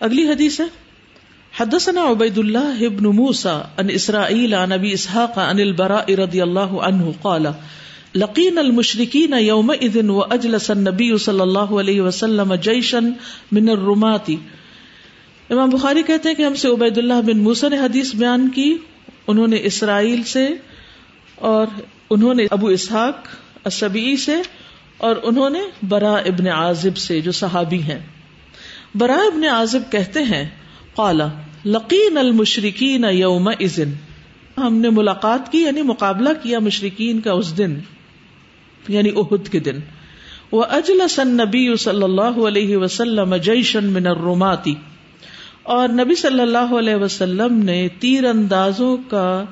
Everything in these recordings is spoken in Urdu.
اگلی حدیث ہے، حدثنا عبید اللہ ابن موسا ان اسرائیل عن ابی اسحاق عن البراء رضی اللہ عنہ قال، لقین المشرکین یومئذ واجلس النبی صلی اللہ علیہ وسلم جیشا من الرمات امام بخاری کہتے ہیں کہ ہم سے عبید اللہ بن موسا نے حدیث بیان کی، انہوں نے اسرائیل سے اور انہوں نے ابو اسحاق السبی سے اور انہوں نے برا ابن عازب سے جو صحابی ہیں۔ برا ابن عازب کہتے ہیں، قالا، لقین المشرقین یوم ازن ہم نے ملاقات کی یعنی مقابلہ کیا مشرقین کا اس دن یعنی احد کے دن۔ وہ اجلس نبی صلی اللہ علیہ وسلم جیشن من الرماتی اور نبی صلی اللہ علیہ وسلم نے تیر اندازوں کا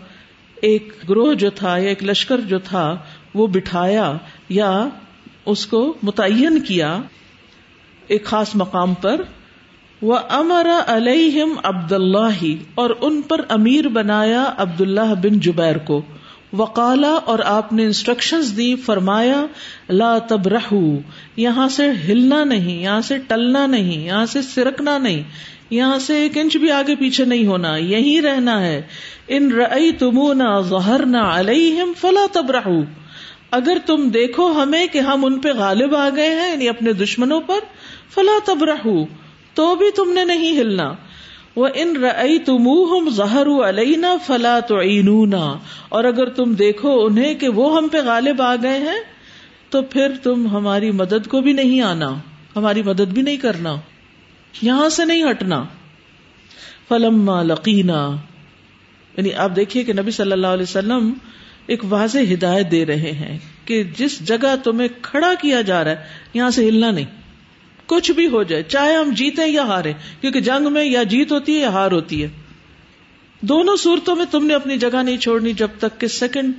ایک گروہ جو تھا، یا ایک لشکر جو تھا، وہ بٹھایا یا اس کو متعین کیا۔ ایک خاص مقام پر وہ امر علیہم عبد اللہ اور ان پر امیر بنایا عبد اللہ بن جبیر کو۔ وقالا اور آپ نے انسٹرکشن دی، فرمایا، لا تب یہاں سے ہلنا نہیں، یہاں سے ٹلنا نہیں، یہاں سے سرکنا نہیں، یہاں سے ایک انچ بھی آگے پیچھے نہیں ہونا، یہی رہنا ہے۔ ان رئی تمونا ظہر نہ علیہم فلا تب اگر تم دیکھو ہمیں کہ ہم ان پہ غالب آ گئے ہیں یعنی اپنے دشمنوں پر فلا تب تو بھی تم نے نہیں ہلنا۔ وہ ان رئی تم ظہر علینا فلا تو اور اگر تم دیکھو انہیں کہ وہ ہم پہ غالب آ گئے ہیں، تو پھر تم ہماری مدد کو بھی نہیں آنا، ہماری مدد بھی نہیں کرنا، یہاں سے نہیں ہٹنا۔ فلم لقینا یعنی آپ دیکھیے کہ نبی صلی اللہ علیہ وسلم ایک واضح ہدایت دے رہے ہیں کہ جس جگہ تمہیں کھڑا کیا جا رہا ہے، یہاں سے ہلنا نہیں۔ کچھ بھی ہو جائے، چاہے ہم جیتے یا ہارے کیونکہ جنگ میں یا جیت ہوتی ہے یا ہار ہوتی ہے۔ دونوں صورتوں میں تم نے اپنی جگہ نہیں چھوڑنی جب تک کہ سیکنڈ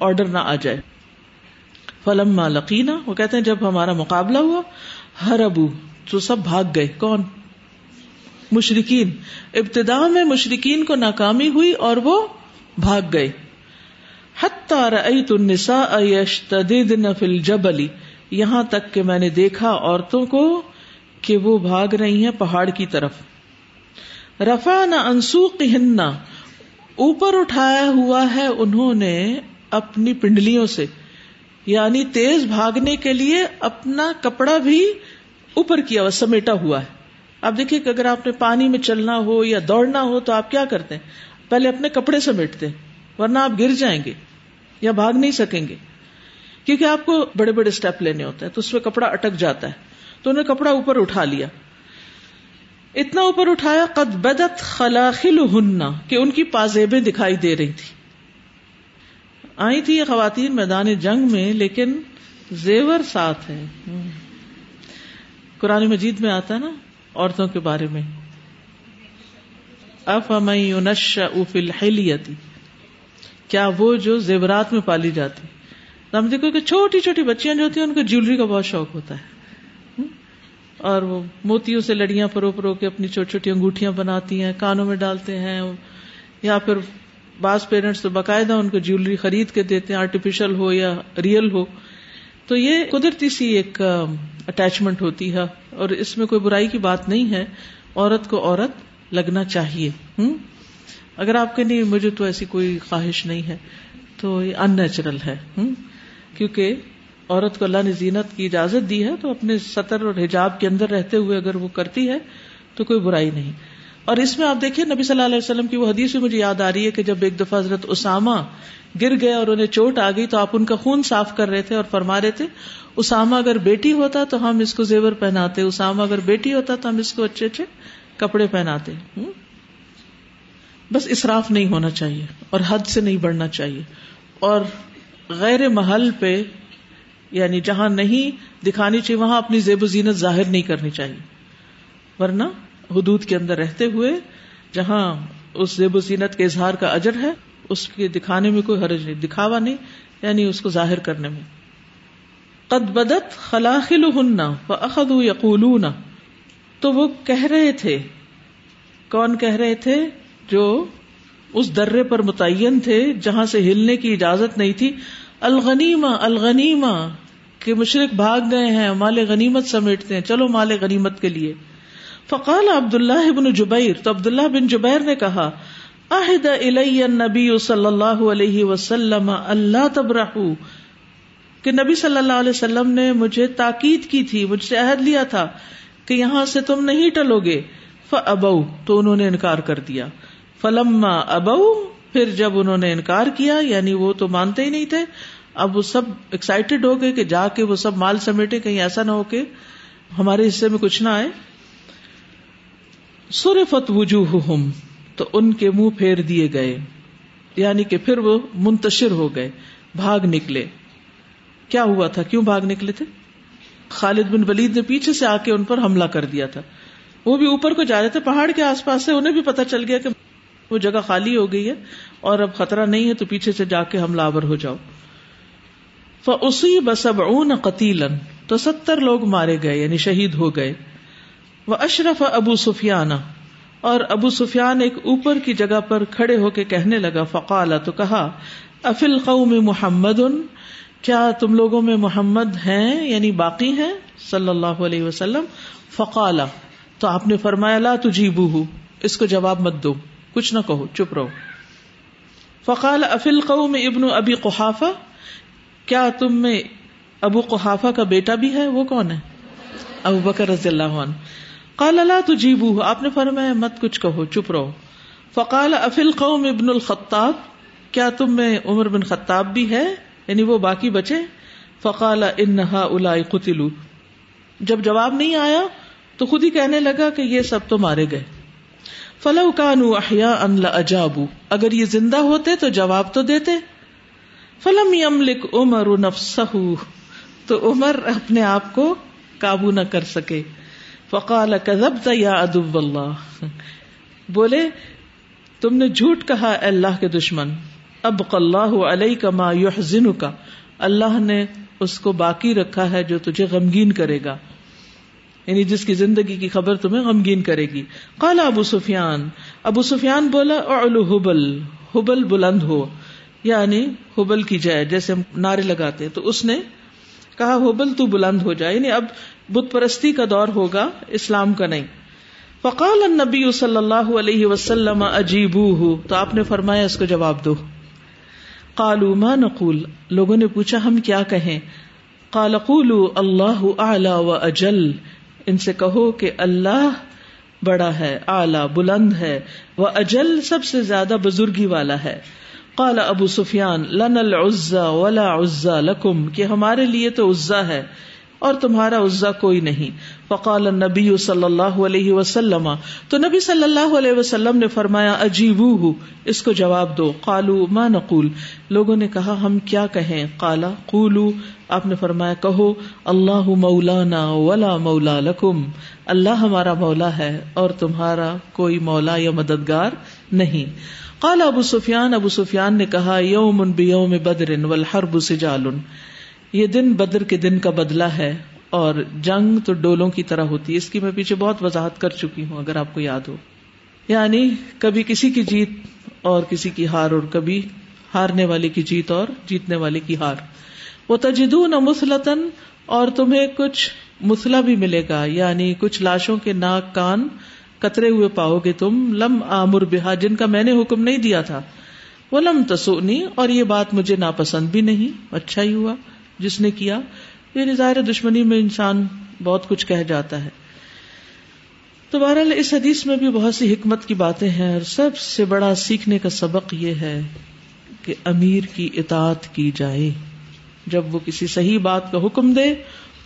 آرڈر نہ آ جائے۔ فلم لقینا وہ کہتے ہیں، جب ہمارا مقابلہ ہوا ہر ابو تو سب بھاگ گئے۔ کون؟ مشرقین ابتدا میں مشرقین کو ناکامی ہوئی اور وہ بھاگ گئے۔ یہاں تک کہ میں نے دیکھا عورتوں کو کہ وہ بھاگ رہی ہیں پہاڑ کی طرف۔ رفا نہ انسوخ ہننا اوپر اٹھایا ہوا ہے انہوں نے اپنی پنڈلیوں سے یعنی تیز بھاگنے کے لیے اپنا کپڑا بھی اوپر کیا ہوا سمیٹا ہوا ہے۔ اب دیکھیے کہ اگر آپ نے پانی میں چلنا ہو یا دوڑنا ہو تو آپ کیا کرتے ہیں؟ پہلے اپنے کپڑے سمیٹتے ورنہ آپ گر جائیں گے یا بھاگ نہیں سکیں گے۔ کیونکہ آپ کو بڑے بڑے اسٹیپ لینے ہوتے ہیں، تو اس میں کپڑا اٹک جاتا ہے۔ تو انہیں کپڑا اوپر اٹھا لیا۔ اتنا اوپر اٹھایا، قد بدت خلاخل ہننا کہ ان کی پازیبیں دکھائی دے رہی تھی آئی تھی یہ خواتین میدان جنگ میں، لیکن زیور ساتھ ہے قرآن مجید میں آتا ہے نا، عورتوں کے بارے میں۔ اف الحلیتی کیا وہ جو زیورات میں پالی جاتی۔ ہم دیکھو کہ چھوٹی چھوٹی بچیاں جو ہوتی ہیں، ان کو جیولری کا بہت شوق ہوتا ہے۔ اور وہ موتیوں سے لڑیاں پرو پرو کے اپنی چھوٹی چھوٹی انگوٹیاں بناتی ہیں، کانوں میں ڈالتے ہیں، یا پھر بعض پیرنٹس تو باقاعدہ ان کو جیولری خرید کے دیتے ہیں آرٹیفیشل ہو یا ریئل ہو۔ تو یہ قدرتی سی ایک اٹیچمنٹ ہوتی ہے اور اس میں کوئی برائی کی بات نہیں ہے۔ عورت کو عورت لگنا چاہیے۔ ہوں اگر آپ کے نہیں، مجھے تو ایسی کوئی خواہش نہیں ہے۔ تو یہ ان نیچرل ہے۔ ہوں کیونکہ عورت کو اللہ نے زینت کی اجازت دی ہے تو اپنے سطر اور حجاب کے اندر رہتے ہوئے اگر وہ کرتی ہے تو کوئی برائی نہیں۔ اور اس میں آپ دیکھیے نبی صلی اللہ علیہ وسلم کی وہ حدیث بھی مجھے یاد آ رہی ہے کہ جب ایک دفعہ حضرت اسامہ گر گئے اور انہیں چوٹ آ گئی تو آپ ان کا خون صاف کر رہے تھے اور فرما رہے تھے، اسامہ اگر بیٹی ہوتا تو ہم اس کو زیور پہناتے، اسامہ اگر بیٹی ہوتا تو ہم اس کو اچھے اچھے کپڑے پہناتے۔ بس اصراف نہیں ہونا چاہیے اور حد سے نہیں بڑھنا چاہیے۔ اور غیر محل پہ یعنی جہاں نہیں دکھانی چاہیے، وہاں اپنی زیب و زینت ظاہر نہیں کرنی چاہیے۔ ورنہ حدود کے اندر رہتے ہوئے جہاں اس زیب و زینت کے اظہار کا اجر ہے، اس کے دکھانے میں کوئی حرج نہیں، دکھاوا نہیں یعنی اس کو ظاہر کرنے میں۔ قد بدت خلاخل ہننا اخد یقول تو وہ کہہ رہے تھے۔ کون کہہ رہے تھے؟ جو اس درے پر متعین تھے، جہاں سے ہلنے کی اجازت نہیں تھی۔ الغنیما الغنیما کہ مشرق بھاگ گئے ہیں، مال غنیمت سمیٹتے ہیں۔ چلو مال غنیمت کے لیے۔ فقال عبد اللہ بن جبیر، تو عبد اللہ بن جبیر نے کہا عہد الی النبی صلی اللہ علیہ وسلم اللہ تبرح کہ نبی صلی اللہ علیہ وسلم نے مجھے تاکید کی تھی، مجھ سے عہد لیا تھا کہ یہاں سے تم نہیں ٹلو گے ابو تو انہوں نے انکار کر دیا۔ فلما ابو پھر جب انہوں نے انکار کیا یعنی وہ تو مانتے ہی نہیں تھے۔ اب وہ سب ایکسائٹیڈ ہو گئے کہ جا کے وہ سب مال سمیٹے، کہیں ایسا نہ ہو کہ ہمارے حصے میں کچھ نہ آئے۔ سرفت وجوہ تو ان کے منہ پھیر دیے گئے۔ یعنی کہ پھر وہ منتشر ہو گئے، بھاگ نکلے۔ کیا ہوا تھا؟ کیوں بھاگ نکلے تھے؟ خالد بن ولید نے پیچھے سے آ کے ان پر حملہ کر دیا تھا۔ وہ بھی اوپر کو جا رہے تھے، پہاڑ کے آس پاس سے، انہیں بھی پتا چل گیا کہ وہ جگہ خالی ہو گئی ہے اور اب خطرہ نہیں ہے، تو پیچھے سے جا کے حملہ آور ہو جاؤ۔ اسی بسب اون قتیلن تو ستر لوگ مارے گئے یعنی شہید ہو گئے۔ وہ اشرف ابو سفیان اور ابو سفیان ایک اوپر کی جگہ پر کھڑے ہو کے کہنے لگا، فقال، تو کہا افل قوم محمد، کیا تم لوگوں میں محمد ہیں یعنی باقی ہیں؟ صلی اللہ علیہ وسلم۔ فقال، تو آپ نے فرمایا، لا تجیبو اس کو جواب مت دو، کچھ نہ کہو، چپ رہو۔ فقال افل قوم ابن ابی قحافہ کیا تم میں ابو قحافہ کا بیٹا بھی ہے؟ وہ کون ہے؟ ابو بکر رضی اللہ عنہ۔ قال، لا تجیبو آپ نے فرمایا، مت کچھ کہو، چپ رہو۔ فقال افل قوم ابن الخطاب۔ کیا تم میں عمر بن خطاب بھی ہے؟ یعنی وہ باقی بچے؟ فقال انہا الائی قتلو۔ جب جواب نہیں آیا، تو خود ہی کہنے لگا کہ یہ سب تو مارے گئے۔ فلو کانو احیا ان لاجابو اگر یہ زندہ ہوتے تو جواب تو دیتے۔ فلم یملک عمر نفسہ تو عمر اپنے آپ کو قابو نہ کر سکے۔ فقال کذبت یا ادب اللہ بولے، تم نے جھوٹ کہا اللہ کے دشمن۔ اب اللہ علیہ کا ما یحزن کا اللہ نے اس کو باقی رکھا ہے جو تجھے غمگین کرے گا۔ یعنی جس کی زندگی کی خبر تمہیں غمگین کرے گی۔ قال ابو سفیان ابو سفیان بولا اعلو حبل۔ حبل بلند ہو۔ یعنی حبل کی جائے، جیسے ہم نعرے لگاتے تو اس نے کہا حبل تو بلند ہو جائے یعنی اب بت پرستی کا دور ہوگا، اسلام کا نہیں۔ فقال النبی صلی اللہ علیہ وسلم عجیب تو آپ نے فرمایا اس کو جواب دو۔ قالو، ما نقول؟ لوگوں نے پوچھا، ہم کیا کہیں؟ قال قولوا اللہ اعلی و اجل۔ ان سے کہو کہ اللہ بڑا ہے، اعلی، بلند ہے وہ اجل سب سے زیادہ بزرگی والا ہے۔ قال ابو سفیان لن العزا ولا عزا لکم، کہ ہمارے لیے تو عزا ہے اور تمہارا عزا کوئی نہیں۔ فقال نبی صلی اللہ علیہ وسلم، تو نبی صلی اللہ علیہ وسلم نے فرمایا عجیب اس کو جواب دو۔ قالو، ما نقول؟ لوگوں نے کہا، ہم کیا کہیں؟ قالا، قولو، آپ نے فرمایا، کہو، اللہ مولانا ولا مولا لکم۔ اللہ ہمارا مولا ہے اور تمہارا کوئی مولا یا مددگار نہیں۔ قال ابو سفیان ابو سفیان نے کہا، یوم بیوم بدر والحرب سجال۔ یہ دن بدر کے دن کا بدلہ ہے اور جنگ تو ڈولوں کی طرح ہوتی ہے۔ اس کی میں پیچھے بہت وضاحت کر چکی ہوں، اگر آپ کو یاد ہو۔ یعنی کبھی کسی کی جیت اور کسی کی ہار اور کبھی ہارنے والے کی جیت اور جیتنے والے کی ہار۔ وہ تجدو نہ مسلطن اور تمہیں کچھ مسلح بھی ملے گا یعنی کچھ لاشوں کے ناک کان کترے ہوئے پاؤ گے تم لم آمر بہا، جن کا میں نے حکم نہیں دیا تھا۔ وہ لم تسونی اور یہ بات مجھے ناپسند بھی نہیں اچھا ہی ہوا۔ جس نے کیا یعنی ظاہر دشمنی میں انسان بہت کچھ کہہ جاتا ہے۔ تو بہرحال اس حدیث میں بھی بہت سی حکمت کی باتیں ہیں، اور سب سے بڑا سیکھنے کا سبق یہ ہے کہ امیر کی اطاعت کی جائے۔ جب وہ کسی صحیح بات کا حکم دے،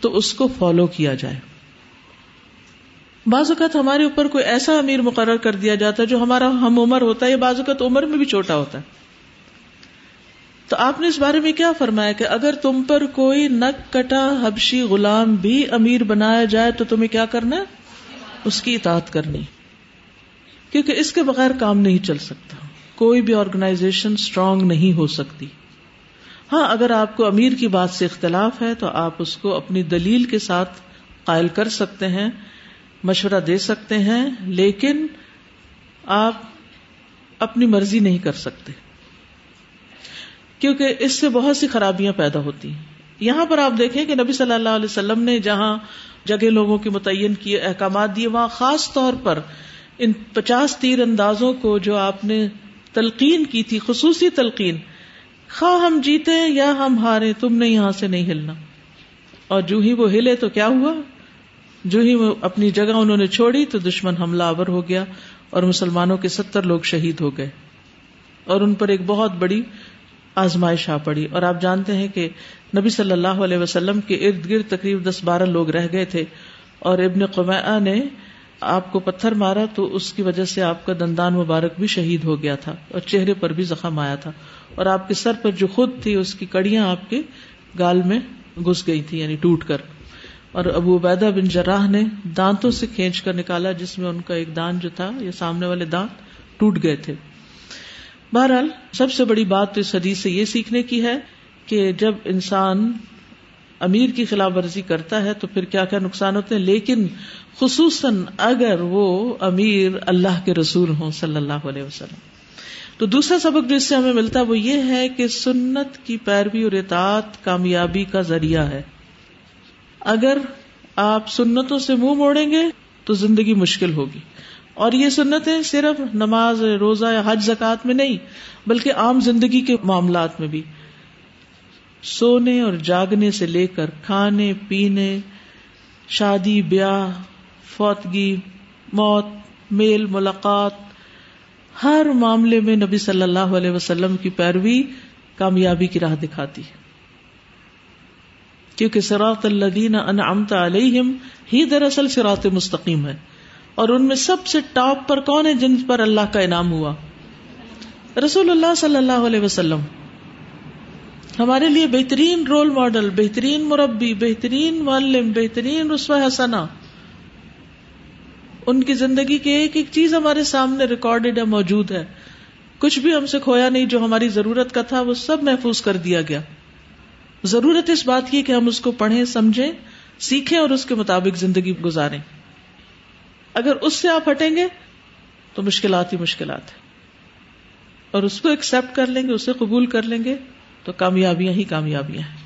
تو اس کو فالو کیا جائے۔ بعض اوقات ہمارے اوپر کوئی ایسا امیر مقرر کر دیا جاتا ہے جو ہمارا ہم عمر ہوتا ہے یا بعض اوقات عمر میں بھی چھوٹا ہوتا ہے۔ تو آپ نے اس بارے میں کیا فرمایا کہ اگر تم پر کوئی نک کٹا حبشی غلام بھی امیر بنایا جائے تو تمہیں کیا کرنا اس کی اطاعت کرنی۔ کیونکہ اس کے بغیر کام نہیں چل سکتا۔ کوئی بھی آرگنائزیشن اسٹرانگ نہیں ہو سکتی۔ ہاں اگر آپ کو امیر کی بات سے اختلاف ہے تو آپ اس کو اپنی دلیل کے ساتھ قائل کر سکتے ہیں۔ مشورہ دے سکتے ہیں، لیکن آپ اپنی مرضی نہیں کر سکتے۔ کیونکہ اس سے بہت سی خرابیاں پیدا ہوتی ہیں۔ یہاں پر آپ دیکھیں کہ نبی صلی اللہ علیہ وسلم نے جہاں جگہ لوگوں کی متعین کیے، احکامات دیے، وہاں خاص طور پر ان پچاس تیر اندازوں کو جو آپ نے تلقین کی تھی، خصوصی تلقین، خواہ ہم جیتے یا ہم ہارے، تم نے یہاں سے نہیں ہلنا۔ اور جو ہی وہ ہلے تو کیا ہوا؟ جو ہی وہ اپنی جگہ انہوں نے چھوڑی تو دشمن حملہ آور ہو گیا اور مسلمانوں کے ستر لوگ شہید ہو گئے اور ان پر ایک بہت بڑی آزمائش آ پڑی اور آپ جانتے ہیں کہ نبی صلی اللہ علیہ وسلم کے ارد گرد تقریب دس بارہ لوگ رہ گئے تھے اور ابن قمع نے آپ کو پتھر مارا تو اس کی وجہ سے آپ کا دندان مبارک بھی شہید ہو گیا تھا اور چہرے پر بھی زخم آیا تھا اور آپ کے سر پر جو خود تھی اس کی کڑیاں آپ کے گال میں گھس گئی تھی یعنی ٹوٹ کر۔ اور ابو عبیدہ بن جراہ نے دانتوں سے کھینچ کر نکالا جس میں ان کا ایک دان جو تھا یہ سامنے والے دانت ٹوٹ گئے تھے۔ بہرحال سب سے بڑی بات تو اس حدیث سے یہ سیکھنے کی ہے کہ جب انسان امیر کی خلاف ورزی کرتا ہے تو پھر کیا کیا نقصان ہوتے ہیں؟ لیکن خصوصاً اگر وہ امیر اللہ کے رسول ہوں صلی اللہ علیہ وسلم۔ تو دوسرا سبق جو اس سے ہمیں ملتا ہے وہ یہ ہے کہ سنت کی پیروی اور اطاعت کامیابی کا ذریعہ ہے۔ اگر آپ سنتوں سے منہ موڑیں گے تو زندگی مشکل ہوگی۔ اور یہ سنتیں صرف نماز، روزہ یا حج زکات میں نہیں، بلکہ عام زندگی کے معاملات میں بھی۔ سونے اور جاگنے سے لے کر کھانے، پینے، شادی، بیاہ، فوتگی، موت، میل، ملاقات، ہر معاملے میں نبی صلی اللہ علیہ وسلم کی پیروی کامیابی کی راہ دکھاتی ہے۔ کیونکہ سراط اللہ انعمت علیہم ہی دراصل سراط مستقیم ہے۔ اور ان میں سب سے ٹاپ پر کون ہے جن پر اللہ کا انعام ہوا؟ رسول اللہ صلی اللہ علیہ وسلم۔ ہمارے لیے بہترین رول ماڈل بہترین مربی، بہترین معلم، بہترین رسوا حسنا ان کی زندگی کی ایک ایک چیز ہمارے سامنے ریکارڈیڈ ہے، موجود ہے۔ کچھ بھی ہم سے کھویا نہیں، جو ہماری ضرورت کا تھا، وہ سب محفوظ کر دیا گیا۔ ضرورت اس بات کی کہ ہم اس کو پڑھیں، سمجھیں، سیکھیں اور اس کے مطابق زندگی گزاریں۔ اگر اس سے آپ ہٹیں گے تو مشکلات ہی مشکلات ہیں۔ اور اس کو ایکسپٹ کر لیں گے، اسے قبول کر لیں گے تو کامیابیاں ہی کامیابیاں ہیں۔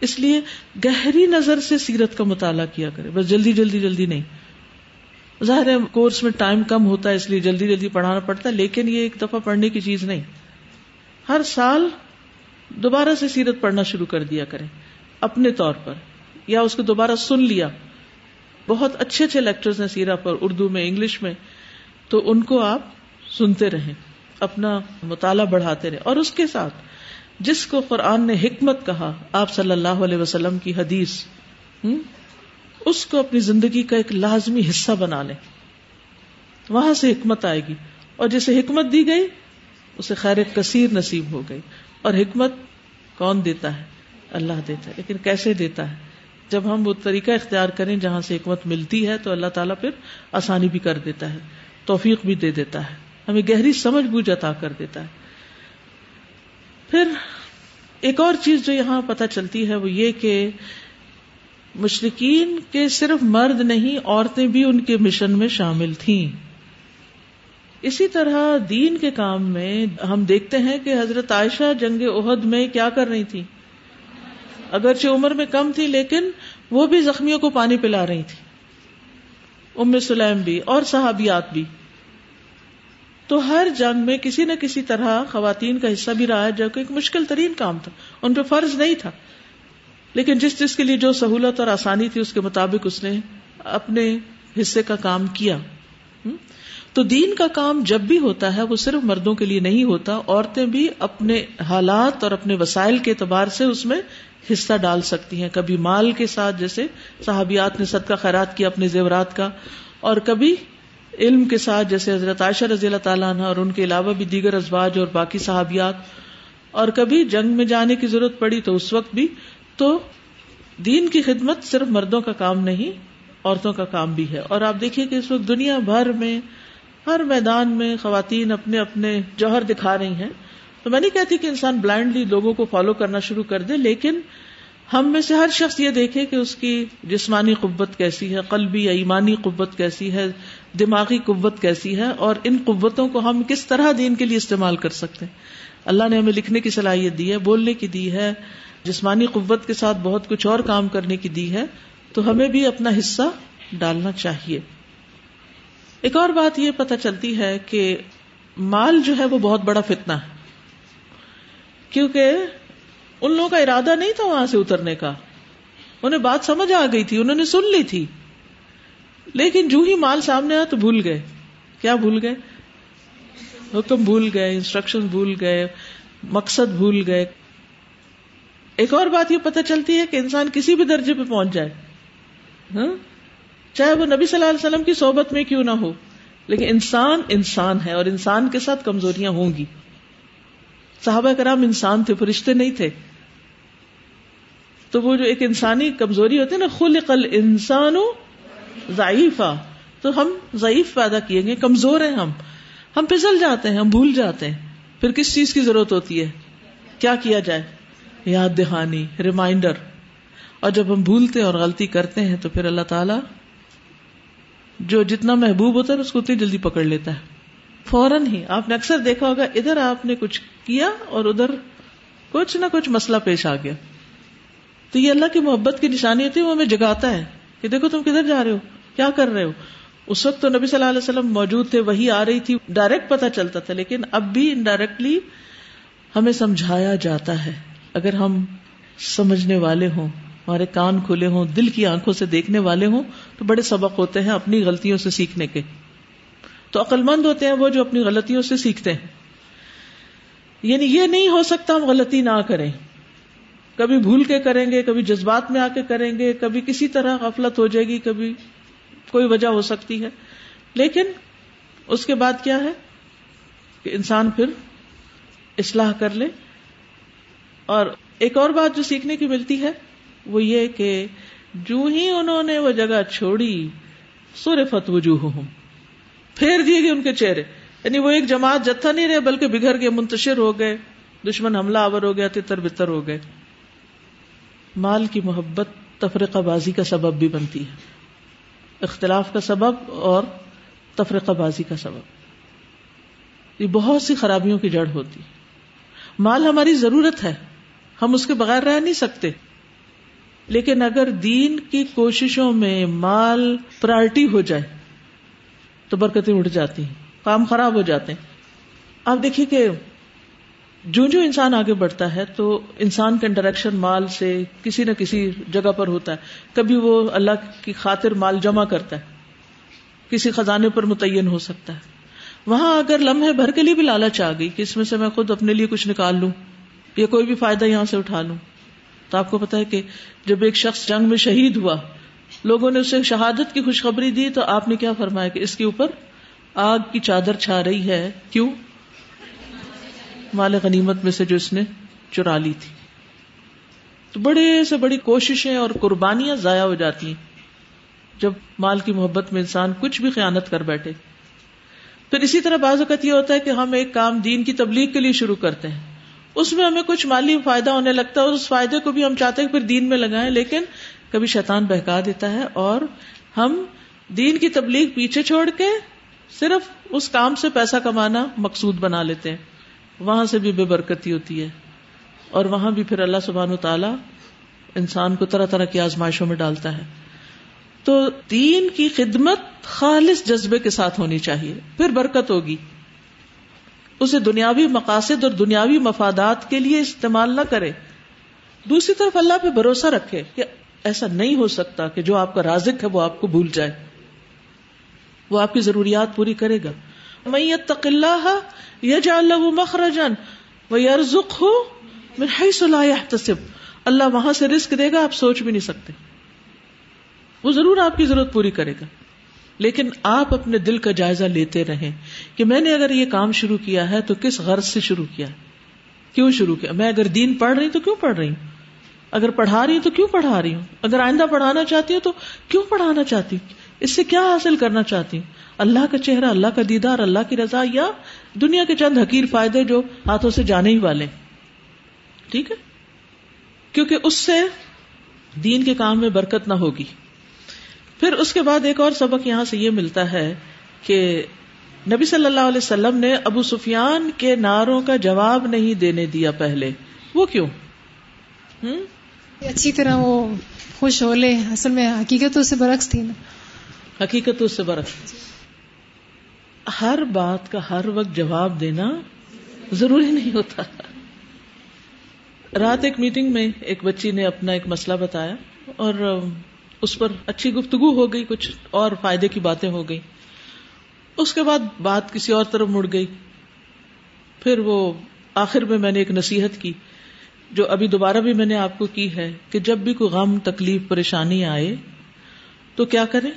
اس لیے گہری نظر سے سیرت کا مطالعہ کیا کرے بس جلدی جلدی جلدی نہیں۔ ظاہر ہے کورس میں ٹائم کم ہوتا ہے، اس لیے جلدی جلدی پڑھانا پڑتا ہے، لیکن یہ ایک دفعہ پڑھنے کی چیز نہیں۔ ہر سال دوبارہ سے سیرت پڑھنا شروع کر دیا کریں، اپنے طور پر، یا اس کو دوبارہ سن لیا۔ بہت اچھے اچھے لیکچرز ہیں سیرا پر، اردو میں، انگلش میں۔ تو ان کو آپ سنتے رہیں، اپنا مطالعہ بڑھاتے رہے اور اس کے ساتھ، جس کو قرآن نے حکمت کہا، آپ صلی اللہ علیہ وسلم کی حدیث اس کو اپنی زندگی کا ایک لازمی حصہ بنا لیں۔ وہاں سے حکمت آئے گی۔ اور جسے حکمت دی گئی، اسے خیر کثیر نصیب ہو گئی۔ اور حکمت کون دیتا ہے؟ اللہ دیتا ہے۔ لیکن کیسے دیتا ہے؟ جب ہم وہ طریقہ اختیار کریں جہاں سے حکمت ملتی ہے، تو اللہ تعالیٰ پھر آسانی بھی کر دیتا ہے، توفیق بھی دے دیتا ہے۔ ہمیں گہری سمجھ بوجھ عطا کر دیتا ہے۔ پھر ایک اور چیز جو یہاں پتہ چلتی ہے، وہ یہ کہ مشرقین کے صرف مرد نہیں، عورتیں بھی ان کے مشن میں شامل تھیں۔ اسی طرح دین کے کام میں ہم دیکھتے ہیں کہ حضرت عائشہ جنگ عہد میں کیا کر رہی تھی؟ اگرچہ عمر میں کم تھی، لیکن وہ بھی زخمیوں کو پانی پلا رہی تھی۔ ام سلیم بھی اور صحابیات بھی۔ تو ہر جنگ میں کسی نہ کسی طرح خواتین کا حصہ بھی رہا ہے، جو کہ ایک مشکل ترین کام تھا۔ ان پہ فرض نہیں تھا۔ لیکن جس جس کے لیے جو سہولت اور آسانی تھی، اس کے مطابق اس نے اپنے حصے کا کام کیا۔ تو دین کا کام جب بھی ہوتا ہے وہ صرف مردوں کے لیے نہیں ہوتا، عورتیں بھی اپنے حالات اور اپنے وسائل کے اعتبار سے اس میں حصہ ڈال سکتی ہیں۔ کبھی مال کے ساتھ، جیسے صحابیات نے صدقہ خیرات کیا اپنے زیورات کا، اور کبھی علم کے ساتھ، جیسے حضرت عائشہ رضی اللہ تعالیٰ عنہ اور ان کے علاوہ بھی دیگر ازواج اور باقی صحابیات۔ اور کبھی جنگ میں جانے کی ضرورت پڑی تو اس وقت بھی، تو دین کی خدمت صرف مردوں کا کام نہیں، عورتوں کا کام بھی ہے۔ اور آپ دیکھیے کہ اس وقت دنیا بھر میں ہر میدان میں خواتین اپنے اپنے جوہر دکھا رہی ہیں۔ تو میں نہیں کہتی کہ انسان بلائنڈلی لوگوں کو فالو کرنا شروع کر دے، لیکن ہم میں سے ہر شخص یہ دیکھے کہ اس کی جسمانی قوت کیسی ہے، قلبی یا ایمانی قوت کیسی ہے، دماغی قوت کیسی ہے، اور ان قوتوں کو ہم کس طرح دین کے لیے استعمال کر سکتے ہیں۔ اللہ نے ہمیں لکھنے کی صلاحیت دی ہے، بولنے کی دی ہے، جسمانی قوت کے ساتھ بہت کچھ اور کام کرنے کی دی ہے۔ تو ہمیں بھی اپنا حصہ ڈالنا چاہیے۔ ایک اور بات یہ پتہ چلتی ہے کہ مال جو ہے وہ بہت بڑا فتنہ ہے۔ کیونکہ ان لوگوں کا ارادہ نہیں تھا وہاں سے اترنے کا۔ انہیں بات سمجھ آ گئی تھی، انہوں نے سن لی تھی۔ لیکن جو ہی مال سامنے آیا تو بھول گئے۔ کیا بھول گئے؟ حکم بھول گئے انسٹرکشن بھول گئے، مقصد بھول گئے۔ ایک اور بات یہ پتہ چلتی ہے کہ انسان کسی بھی درجے پہ پہنچ جائے۔ ہاں؟ چاہے وہ نبی صلی اللہ علیہ وسلم کی صحبت میں کیوں نہ ہو، لیکن انسان انسان ہے اور انسان کے ساتھ کمزوریاں ہوں گی۔ صحابہ کرام انسان تھے، فرشتے نہیں تھے۔ تو وہ جو ایک انسانی کمزوری ہوتی ہے نا، خلق الانسان ضعیفہ تو ہم ضعیف پیدا کیے گے کمزور ہیں ہم۔ ہم پھسل جاتے ہیں، ہم بھول جاتے ہیں۔ پھر کس چیز کی ضرورت ہوتی ہے؟ کیا کیا جائے؟ یاد دہانی، ریمائنڈر۔ اور جب ہم بھولتے اور غلطی کرتے ہیں تو پھر اللہ تعالی جو جتنا محبوب ہوتا ہے اس کو اتنی جلدی پکڑ لیتا ہے۔ فوراً ہی آپ نے اکثر دیکھا ہوگا، ادھر آپ نے کچھ کیا اور ادھر کچھ نہ کچھ مسئلہ پیش آ گیا۔ تو یہ اللہ کی محبت کی نشانی ہوتی ہے، وہ ہمیں جگاتا ہے کہ دیکھو تم کدھر جا رہے ہو، کیا کر رہے ہو۔ اس وقت تو نبی صلی اللہ علیہ وسلم موجود تھے، وہی آ رہی تھی ڈائریکٹ پتا چلتا تھا، لیکن اب بھی انڈائریکٹلی ہمیں سمجھایا جاتا ہے۔ اگر ہم سمجھنے والے ہوں ہمارے کان کھلے ہوں، دل کی آنکھوں سے دیکھنے والے ہوں، تو بڑے سبق ہوتے ہیں اپنی غلطیوں سے سیکھنے کے۔ تو عقل مند ہوتے ہیں وہ جو اپنی غلطیوں سے سیکھتے ہیں۔ یعنی یہ نہیں ہو سکتا ہم غلطی نہ کریں۔ کبھی بھول کے کریں گے، کبھی جذبات میں آ کے کریں گے، کبھی کسی طرح غفلت ہو جائے گی، کبھی کوئی وجہ ہو سکتی ہے۔ لیکن اس کے بعد کیا ہے؟ کہ انسان پھر اصلاح کر لے۔ اور ایک اور بات جو سیکھنے کی ملتی ہے وہ یہ کہ جو ہی انہوں نے وہ جگہ چھوڑی سور فت وجوہ پھیر دیے گئے ان کے چہرے۔ یعنی وہ ایک جماعت جتھا نہیں رہے، بلکہ بگھر گئے منتشر ہو گئے۔ دشمن حملہ آور ہو گیا تر بتر ہو گئے۔ مال کی محبت تفرقہ بازی کا سبب بھی بنتی ہے۔ اختلاف کا سبب اور تفرقہ بازی کا سبب۔ یہ بہت سی خرابیوں کی جڑ ہوتی۔ مال ہماری ضرورت ہے۔ ہم اس کے بغیر رہ نہیں سکتے۔ لیکن اگر دین کی کوششوں میں مال پرائرٹی ہو جائے، تو برکتیں اٹھ جاتی ہیں، کام خراب ہو جاتے ہیں۔ آپ دیکھیے کہ جو جو انسان آگے بڑھتا ہے تو انسان کا انٹریکشن مال سے کسی نہ کسی جگہ پر ہوتا ہے۔ کبھی وہ اللہ کی خاطر مال جمع کرتا ہے، کسی خزانے پر متعین ہو سکتا ہے۔ وہاں اگر لمحے بھر کے لیے بھی لالچ آ گئی کہ اس میں سے میں خود اپنے لیے کچھ نکال لوں یا کوئی بھی فائدہ یہاں سے اٹھا لوں تو آپ کو پتا ہے کہ جب ایک شخص جنگ میں شہید ہوا، لوگوں نے اسے شہادت کی خوشخبری دی، تو آپ نے کیا فرمایا کہ اس کے اوپر آگ کی چادر چھا رہی ہے؟ کیوں؟ مال غنیمت میں سے جو اس نے چرا لی تھی۔ تو بڑے سے بڑی کوششیں اور قربانیاں ضائع ہو جاتی ہیں۔ جب مال کی محبت میں انسان کچھ بھی خیانت کر بیٹھے۔ پھر اسی طرح بعض اوقات یہ ہوتا ہے کہ ہم ایک کام دین کی تبلیغ کے لیے شروع کرتے ہیں۔ اس میں ہمیں کچھ مالی فائدہ ہونے لگتا ہے اور اس فائدے کو بھی ہم چاہتے ہیں کہ پھر دین میں لگائیں، لیکن کبھی شیطان بہکا دیتا ہے اور ہم دین کی تبلیغ پیچھے چھوڑ کے صرف اس کام سے پیسہ کمانا مقصود بنا لیتے ہیں۔ وہاں سے بھی بے برکتی ہوتی ہے اور وہاں بھی پھر اللہ سبحان و تعالی انسان کو طرح طرح کی آزمائشوں میں ڈالتا ہے۔ تو دین کی خدمت خالص جذبے کے ساتھ ہونی چاہیے، پھر برکت ہوگی۔ اسے دنیاوی مقاصد اور دنیاوی مفادات کے لیے استعمال نہ کرے۔ دوسری طرف اللہ پہ بھروسہ رکھے کہ ایسا نہیں ہو سکتا کہ جو آپ کا رازق ہے وہ آپ کو بھول جائے۔ وہ آپ کی ضروریات پوری کرے گا۔ میت تقلّہ یجعل له مخرجا ويرزقه من حيث لا يحتسب اللہ وہاں سے رزق دے گا، آپ سوچ بھی نہیں سکتے۔ وہ ضرور آپ کی ضرورت پوری کرے گا۔ لیکن آپ اپنے دل کا جائزہ لیتے رہیں کہ میں نے اگر یہ کام شروع کیا ہے تو کس غرض سے شروع کیا؟ کیوں شروع کیا؟ میں اگر دین پڑھ رہی تو کیوں پڑھ رہی ہوں؟ اگر پڑھا رہی ہوں تو کیوں پڑھا رہی ہوں؟ اگر آئندہ پڑھانا چاہتی ہوں تو کیوں پڑھانا چاہتی ہوں؟ اس سے کیا حاصل کرنا چاہتی ہوں؟ اللہ کا چہرہ، اللہ کا دیدار، اللہ کی رضا یا دنیا کے چند حقیر فائدے جو ہاتھوں سے جانے ہی والے ٹھیک ہے؟ کیونکہ اس سے دین کے کام میں برکت نہ ہوگی۔ پھر اس کے بعد ایک اور سبق یہاں سے یہ ملتا ہے کہ نبی صلی اللہ علیہ وسلم نے ابو سفیان کے ناروں کا جواب نہیں دینے دیا پہلے۔ وہ کیوں؟ اچھی طرح وہ خوش ہو لے اصل میں حقیقت اس سے برعکس تھی نا۔ حقیقت اس سے برعکس۔ ہر بات کا ہر وقت جواب دینا ضروری نہیں ہوتا۔ رات ایک میٹنگ میں ایک بچی نے اپنا ایک مسئلہ بتایا اور اس پر اچھی گفتگو ہو گئی، کچھ اور فائدے کی باتیں ہو گئی۔ اس کے بعد بات کسی اور طرف مڑ گئی۔ پھر وہ آخر میں میں نے ایک نصیحت کی، جو ابھی دوبارہ بھی میں نے آپ کو کی ہے کہ جب بھی کوئی غم، تکلیف، پریشانی آئے تو کیا کرے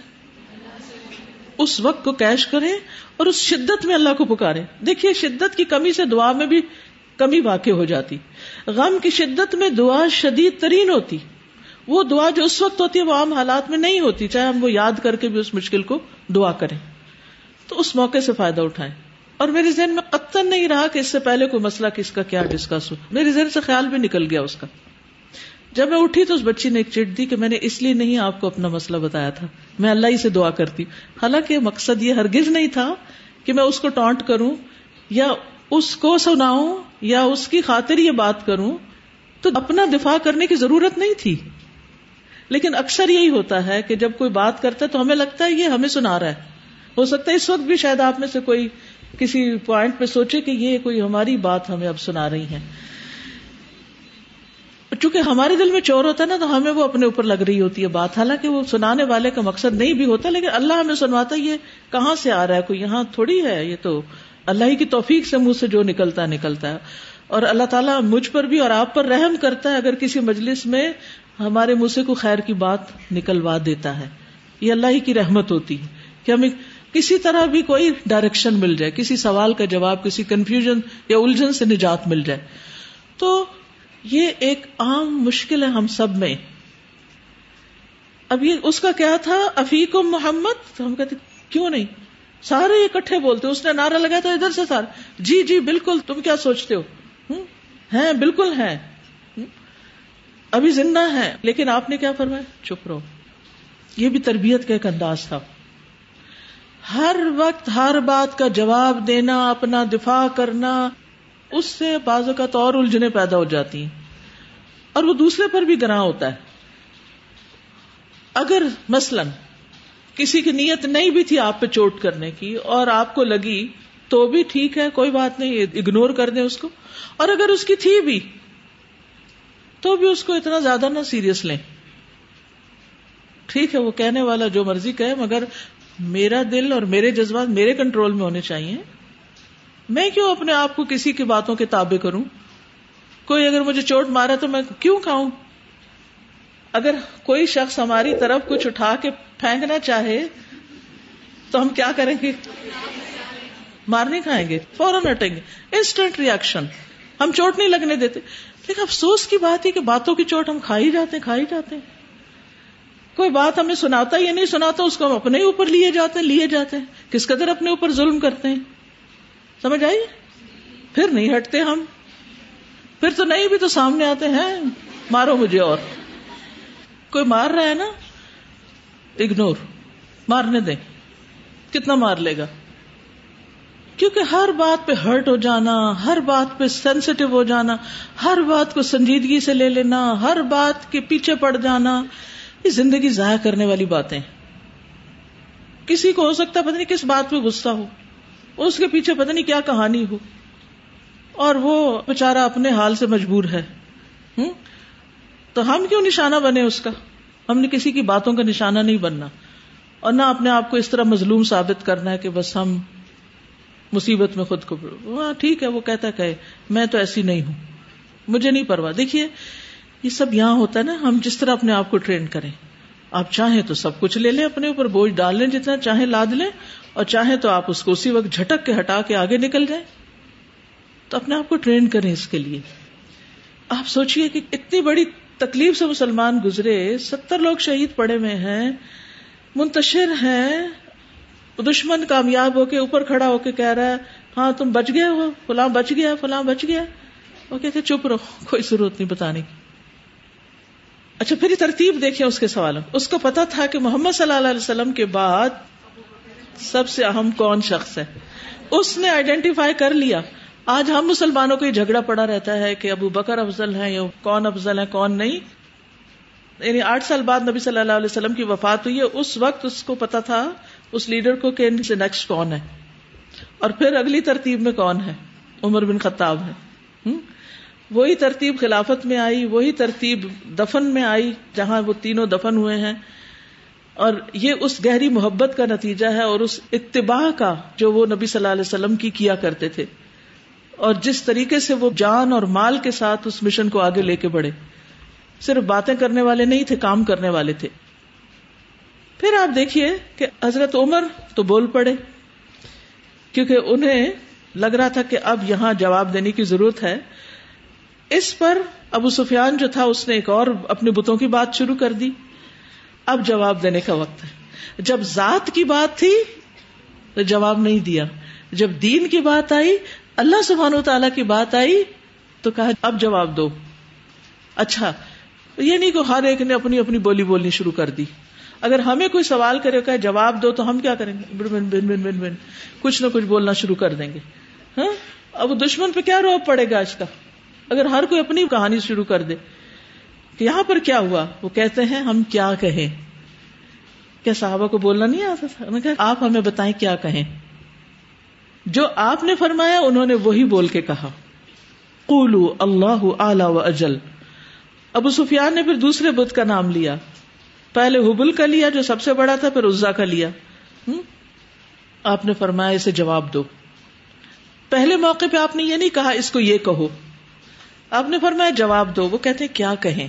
اس وقت کو کیش کرے اور اس شدت میں اللہ کو پکارے دیکھیے، شدت کی کمی سے دعا میں بھی کمی واقع ہو جاتی۔ غم کی شدت میں دعا شدید ترین ہوتی۔ وہ دعا جو اس وقت ہوتی ہے وہ عام حالات میں نہیں ہوتی، چاہے ہم وہ یاد کر کے بھی اس مشکل کو دعا کریں۔ تو اس موقع سے فائدہ اٹھائیں۔ اور میرے ذہن میں قطن نہیں رہا کہ اس سے پہلے کوئی مسئلہ کس کا کیا ڈسکس ہو۔ میرے ذہن سے خیال بھی نکل گیا اس کا۔ جب میں اٹھی تو اس بچی نے ایک چٹ دی کہ میں نے اس لیے نہیں آپ کو اپنا مسئلہ بتایا تھا۔ میں اللہ ہی سے دعا کرتی۔ حالانکہ مقصد یہ ہرگز نہیں تھا کہ میں اس کو ٹانٹ کروں یا اس کو سناؤں یا اس کی خاطر یہ بات کروں۔ تو اپنا دفاع کرنے کی ضرورت نہیں تھی۔ لیکن اکثر یہی ہوتا ہے کہ جب کوئی بات کرتا ہے تو ہمیں لگتا ہے یہ ہمیں سنا رہا ہے۔ ہو سکتا ہے اس وقت بھی شاید آپ میں سے کوئی کسی پوائنٹ پہ سوچے کہ یہ کوئی ہماری بات ہمیں اب سنا رہی ہے چونکہ ہمارے دل میں چور ہوتا ہے نا تو ہمیں وہ اپنے اوپر لگ رہی ہوتی ہے بات۔ حالانکہ وہ سنانے والے کا مقصد نہیں بھی ہوتا، لیکن اللہ ہمیں سنواتا یہ کہاں سے آ رہا ہے، کوئی یہاں تھوڑی ہے؟ یہ تو اللہ ہی کی توفیق سے منہ سے جو نکلتا ہے نکلتا ہے۔ اور اللہ تعالیٰ مجھ پر بھی اور آپ پر رحم کرتا ہے۔ اگر کسی مجلس میں ہمارے منہ سے کوئی خیر کی بات نکلوا دیتا ہے۔ یہ اللہ ہی کی رحمت ہوتی ہے کہ ہمیں کسی طرح بھی کوئی ڈائریکشن مل جائے، کسی سوال کا جواب، کسی کنفیوژن یا الجھن سے نجات مل جائے۔ تو یہ ایک عام مشکل ہے ہم سب میں۔ اب یہ اس کا کیا تھا؟ افیق و محمد؟ تو ہم کہتے، کیوں نہیں؟ سارے اکٹھے بولتے، اس نے نعرہ لگایا تھا ادھر سے سارے۔ جی جی بالکل، تم کیا سوچتے ہو؟ ہیں، بالکل ہیں۔ ابھی زندہ ہے لیکن آپ نے کیا فرمایا؟ چپ رہو۔ یہ بھی تربیت کا ایک انداز تھا۔ ہر وقت ہر بات کا جواب دینا، اپنا دفاع کرنا، اس سے بعض اوقات اور الجھنے پیدا ہو جاتی ہیں۔ اور وہ دوسرے پر بھی گراں ہوتا ہے۔ اگر مثلا کسی کی نیت نہیں بھی تھی آپ پہ چوٹ کرنے کی اور آپ کو لگی تو بھی ٹھیک ہے، کوئی بات نہیں اگنور کر دیں اس کو۔ اور اگر اس کی تھی بھی تو بھی اس کو اتنا زیادہ نہ سیریس لیں۔ ٹھیک ہے، وہ کہنے والا جو مرضی کہے، مگر میرا دل اور میرے جذبات میرے کنٹرول میں ہونے چاہیے۔ میں کیوں اپنے آپ کو کسی کی باتوں کے تابع کروں؟ کوئی اگر مجھے چوٹ مارا تو میں کیوں کھاؤں؟ اگر کوئی شخص ہماری طرف کچھ اٹھا کے پھینکنا چاہے، تو ہم کیا کریں گے؟ مار نہیں کھائیں گے، فوراً ہٹیں گے۔ انسٹنٹ ریئیکشن ہم چوٹ نہیں لگنے دیتے۔ لیکن افسوس کی بات ہے کہ باتوں کی چوٹ ہم کھائی جاتے ہیں کھائی جاتے ہیں۔ کوئی بات ہمیں سناتا یا نہیں، سناتا اس کو ہم اپنے اوپر لیے جاتے ہیں، لیے جاتے ہیں۔ کس قدر اپنے اوپر ظلم کرتے ہیں۔ سمجھ آئی؟ پھر نہیں ہٹتے ہم۔ پھر تو نہیں، بھی تو سامنے آتے ہیں۔ مارو مجھے اور۔ کوئی مار رہا ہے نا؟ اگنور مارنے دیں۔ کتنا مار لے گا؟ کیونکہ ہر بات پہ ہرٹ ہو جانا، ہر بات پہ سینسیٹیو ہو جانا، ہر بات کو سنجیدگی سے لے لینا، ہر بات کے پیچھے پڑ جانا، یہ زندگی ضائع کرنے والی باتیں کسی کو ہو سکتا ہے پتہ نہیں کس بات پہ غصہ ہو، اس کے پیچھے پتہ نہیں کیا کہانی ہو، اور وہ بےچارا اپنے حال سے مجبور ہے۔ تو ہم کیوں نشانہ بنے اس کا؟ ہم نے کسی کی باتوں کا نشانہ نہیں بننا، اور نہ اپنے آپ کو اس طرح مظلوم ثابت کرنا ہے کہ بس ہم مصیبت میں خود کو ہاں ٹھیک ہے، وہ کہتا کہ میں تو ایسی نہیں ہوں۔ مجھے نہیں پرواہ۔ دیکھیے، یہ سب یہاں ہوتا ہے نا، ہم جس طرح اپنے آپ کو ٹرین کریں۔ آپ چاہیں تو سب کچھ لے لیں، اپنے اوپر بوجھ ڈال لیں، جتنا چاہیں لاد لیں، اور چاہیں تو آپ اس کو اسی وقت جھٹک کے ہٹا کے آگے نکل جائیں۔ تو اپنے آپ کو ٹرین کریں اس کے لیے۔ آپ سوچئے کہ اتنی بڑی تکلیف سے مسلمان گزرے، ستر لوگ شہید پڑے ہوئے ہیں، منتشر ہیں دشمن کامیاب ہو کے اوپر کھڑا ہو کے کہہ رہا ہے ہاں تم بچ گئے ہو، فلاں بچ گیا، فلاں بچ گیا۔ وہ کہتے چپ رہو، کوئی ضرورت نہیں بتانے کی۔ اچھا پھر ترتیب دیکھیں اس کے سوالوں اس کو پتا تھا کہ محمد صلی اللہ علیہ وسلم کے بعد سب سے اہم کون شخص ہے۔ اس نے آئیڈینٹیفائی کر لیا۔ آج ہم مسلمانوں کو یہ جھگڑا پڑا رہتا ہے کہ ابو بکر افضل ہے یا کون افضل ہے کون نہیں۔ یعنی آٹھ سال بعد نبی صلی اللہ علیہ وسلم کی وفات ہوئی ہے، اس وقت اس کو پتا تھا اس لیڈر کو کہ نیکسٹ کون ہے؟ اور پھر اگلی ترتیب میں کون ہے؟ عمر بن خطاب ہے۔ وہی ترتیب خلافت میں آئی، وہی ترتیب دفن میں آئی، جہاں وہ تینوں دفن ہوئے ہیں۔ اور یہ اس گہری محبت کا نتیجہ ہے اور اس اتباع کا جو وہ نبی صلی اللہ علیہ وسلم کی کیا کرتے تھے۔ اور جس طریقے سے وہ جان اور مال کے ساتھ اس مشن کو آگے لے کے بڑھے۔ صرف باتیں کرنے والے نہیں تھے، کام کرنے والے تھے۔ پھر آپ دیکھیے کہ حضرت عمر تو بول پڑے، کیونکہ انہیں لگ رہا تھا کہ اب یہاں جواب دینے کی ضرورت ہے۔ اس پر ابو سفیان جو تھا، اس نے ایک اور اپنے بتوں کی بات شروع کر دی۔ اب جواب دینے کا وقت ہے۔ جب ذات کی بات تھی تو جواب نہیں دیا۔ جب دین کی بات آئی، اللہ سبحان و تعالی کی بات آئی تو کہا، اب جواب دو۔ اچھا یہ نہیں کہ ہر ایک نے اپنی اپنی بولی بولنی شروع کر دی۔ اگر ہمیں کوئی سوال کرے کہ جواب دو تو ہم کیا کریں گے؟ بن بن بن بن بن کچھ نہ کچھ بولنا شروع کر دیں گے۔ ہاں؟ اب دشمن پہ کیا روپ پڑے گا اس کا؟ اگر ہر کوئی اپنی کہانی شروع کر دے۔ کہ یہاں پر کیا ہوا؟ وہ کہتے ہیں، ہم کیا کہیں۔ کیا صحابہ کو بولنا نہیں آتا تھا؟ آپ ہمیں بتائیں کیا کہیں۔ جو آپ نے فرمایا، انہوں نے وہی بول کے کہا۔ قولو اللہ اعلی و اجل۔ ابو سفیان نے پھر دوسرے بدھ کا نام لیا۔ پہلے حبل کا لیا جو سب سے بڑا تھا، پھر عزا کا لیا۔ آپ نے فرمایا اسے جواب دو۔ پہلے موقع پہ آپ نے یہ نہیں کہا اس کو یہ کہو۔ آپ نے فرمایا جواب دو، وہ کہتے ہیں کیا کہیں؟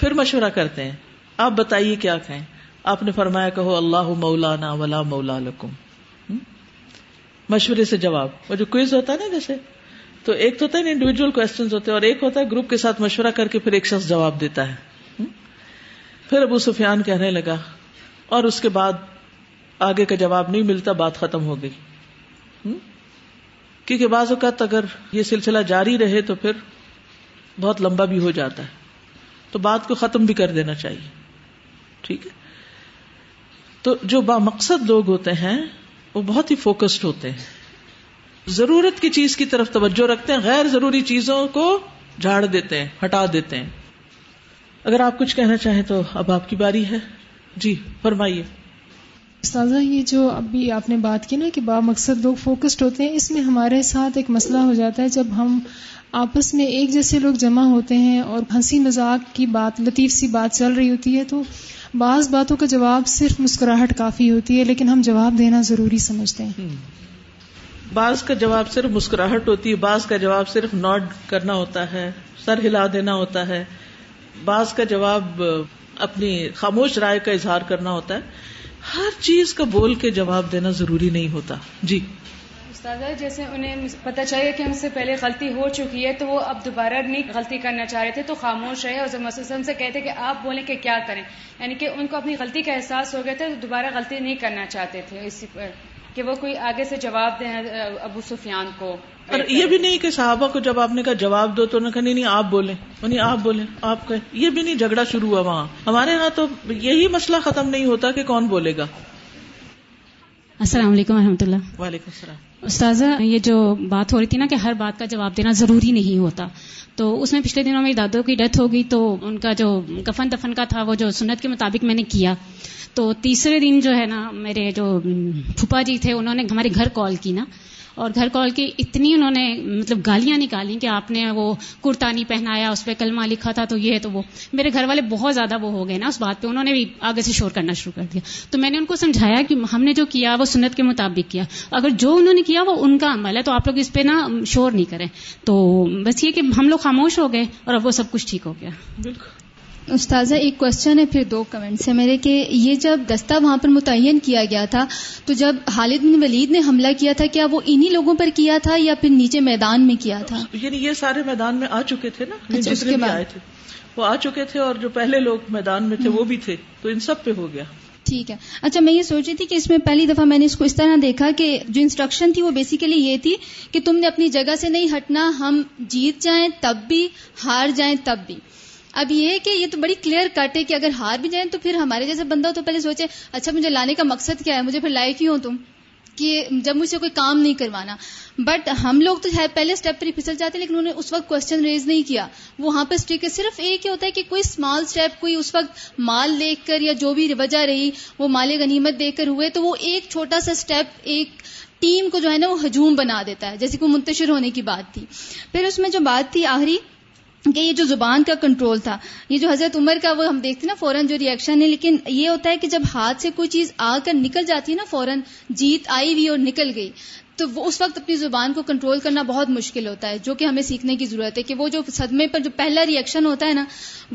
پھر مشورہ کرتے ہیں۔ آپ بتائیے کیا کہیں۔ آپ نے فرمایا کہو، اللہ مولانا ولا مولا لکم۔ مشورے سے جواب۔ وہ جو کوئز ہوتا ہے نا جیسے۔ تو ایک تو ہوتا ہے انڈیویجل کوشچن ہوتے ہیں اور ایک ہوتا ہے گروپ کے ساتھ مشورہ کر کے پھر ایک شخص جواب دیتا ہے۔ پھر ابو سفیان کہنے لگا اور اس کے بعد آگے کا جواب نہیں ملتا، بات ختم ہو گئی۔ کیونکہ بعض اوقات اگر یہ سلسلہ جاری رہے تو پھر بہت لمبا بھی ہو جاتا ہے۔ تو بات کو ختم بھی کر دینا چاہیے۔ ٹھیک ہے؟ تو جو با مقصد لوگ ہوتے ہیں، وہ بہت ہی فوکسڈ ہوتے ہیں۔ ضرورت کی چیز کی طرف توجہ رکھتے ہیں، غیر ضروری چیزوں کو جھاڑ دیتے ہیں، ہٹا دیتے ہیں۔ اگر آپ کچھ کہنا چاہیں تو اب آپ کی باری ہے۔ جی فرمائیے۔ استاذہ یہ جو ابھی آپ نے بات کی نا کہ با مقصد لوگ فوکسڈ ہوتے ہیں اس میں ہمارے ساتھ ایک مسئلہ ہو جاتا ہے۔ جب ہم آپس میں ایک جیسے لوگ جمع ہوتے ہیں اور ہنسی مذاق کی بات لطیف سی بات چل رہی ہوتی ہے تو بعض باتوں کا جواب صرف مسکراہٹ کافی ہوتی ہے لیکن ہم جواب دینا ضروری سمجھتے ہیں۔ بعض کا جواب صرف مسکراہٹ ہوتی ہے بعض کا جواب صرف نوڈ کرنا ہوتا ہے سر ہلا دینا ہوتا ہے۔ بعض کا جواب، اپنی خاموش رائے کا اظہار کرنا ہوتا ہے۔ ہر چیز کا بول کے جواب دینا ضروری نہیں ہوتا۔ جی۔ استاد جیسے انہیں پتہ چاہیے کہ ہم سے پہلے غلطی ہو چکی ہے تو وہ اب دوبارہ نہیں غلطی کرنا چاہ رہے تھے تو خاموش رہے اور مسلم سے کہتے کہ آپ بولیں کہ کیا کریں۔ یعنی کہ ان کو اپنی غلطی کا احساس ہو گیا تھا دوبارہ غلطی نہیں کرنا چاہتے تھے۔ اسی پر۔ کہ وہ کوئی آگے سے جواب دیں ابو سفیان کو اور یہ بھی نہیں کہ صحابہ کو جب آپ نے کہا جواب دو تو انہوں نے کہا نہیں نہیں آپ بولیں۔ نہیں آپ بولیں آپ کہیں۔ یہ بھی نہیں جھگڑا شروع ہوا وہاں۔ ہمارے یہاں تو یہی مسئلہ ختم نہیں ہوتا کہ کون بولے گا۔ السلام علیکم و رحمۃ اللہ۔ وعلیکم السلام۔ استاذہ یہ جو بات ہو رہی تھی نا کہ ہر بات کا جواب دینا ضروری نہیں ہوتا۔ تو اس میں پچھلے دنوں میری دادوں کی ڈیتھ ہو گئی تو ان کا جو کفن دفن کا تھا وہ جو سنت کے مطابق میں نے کیا۔ تو تیسرے دن جو ہے نا، میرے جو پھپھا جی تھے، انہوں نے ہمارے گھر کال کی نا۔ اور گھر کال کی اتنی انہوں نے مطلب گالیاں نکالی کہ آپ نے وہ کرتا نہیں پہنایا، اس پہ کلمہ لکھا تھا تو یہ تو وہ۔ میرے گھر والے بہت زیادہ وہ ہو گئے نا اس بات پہ۔ انہوں نے بھی آگے سے شور کرنا شروع کر دیا۔ تو میں نے ان کو سمجھایا کہ ہم نے جو کیا وہ سنت کے مطابق کیا۔ اگر جو انہوں نے کیا وہ ان کا عمل ہے، تو آپ لوگ اس پہ نا شور نہیں کریں۔ تو بس یہ کہ ہم لوگ خاموش ہو گئے اور اب وہ سب کچھ ٹھیک ہو گیا۔ بالکل۔ استاذہ ایک کوشچن ہے پھر دو کمنٹس ہیں میرے کہ یہ جب دستہ وہاں پر متعین کیا گیا تھا تو جب خالد بن ولید نے حملہ کیا تھا کیا وہ انہی لوگوں پر کیا تھا یا پھر نیچے میدان میں کیا تھا؟ یعنی یہ سارے میدان میں آ چکے تھے نا اچھا، جتنے کے بھی۔ آئے تھے وہ آ چکے تھے اور جو پہلے لوگ میدان میں تھے وہ بھی تھے تو ان سب پہ ہو گیا۔ ٹھیک ہے۔ اچھا میں یہ سوچ رہی تھی کہ اس میں پہلی دفعہ میں نے اس کو اس طرح دیکھا کہ جو انسٹرکشن تھی وہ بیسیکلی یہ تھی کہ تم نے اپنی جگہ سے نہیں ہٹنا ہم جیت جائیں تب بھی ہار جائیں تب بھی۔ اب یہ ہے کہ یہ تو بڑی کلیئر کٹ ہے کہ اگر ہار بھی جائیں تو پھر ہمارے جیسا بندہ ہو تو پہلے سوچے اچھا مجھے لانے کا مقصد کیا ہے؟ مجھے پھر لائے کیوں تم؟ کہ جب مجھ سے کوئی کام نہیں کروانا۔ بٹ ہم لوگ تو پہلے اسٹیپ پر ہی پھسل جاتے، لیکن انہوں نے اس وقت کوشچن ریز نہیں کیا۔ وہاں پہ اسٹیک صرف ایک ہی ہوتا ہے کہ کوئی اسمال اسٹیپ کوئی اس وقت مال دیکھ کر یا جو بھی وجہ رہی، وہ مال غنیمت دیکھ کر ہوئے، تو وہ ایک چھوٹا سا اسٹیپ ایک ٹیم کو جو ہے نا وہ ہجوم بنا دیتا ہے، جیسے کہ منتشر ہونے کی بات تھی۔ پھر اس میں جو بات تھی آخری کہ یہ جو زبان کا کنٹرول تھا، یہ جو حضرت عمر کا وہ ہم دیکھتے ہیں نا فوراً جو ریئیکشن ہے، لیکن یہ ہوتا ہے کہ جب ہاتھ سے کوئی چیز آ کر نکل جاتی ہے نا فوراً، جیت آئی ہوئی اور نکل گئی، تو وہ اس وقت اپنی زبان کو کنٹرول کرنا بہت مشکل ہوتا ہے، جو کہ ہمیں سیکھنے کی ضرورت ہے کہ وہ جو صدمے پر جو پہلا ریئیکشن ہوتا ہے نا،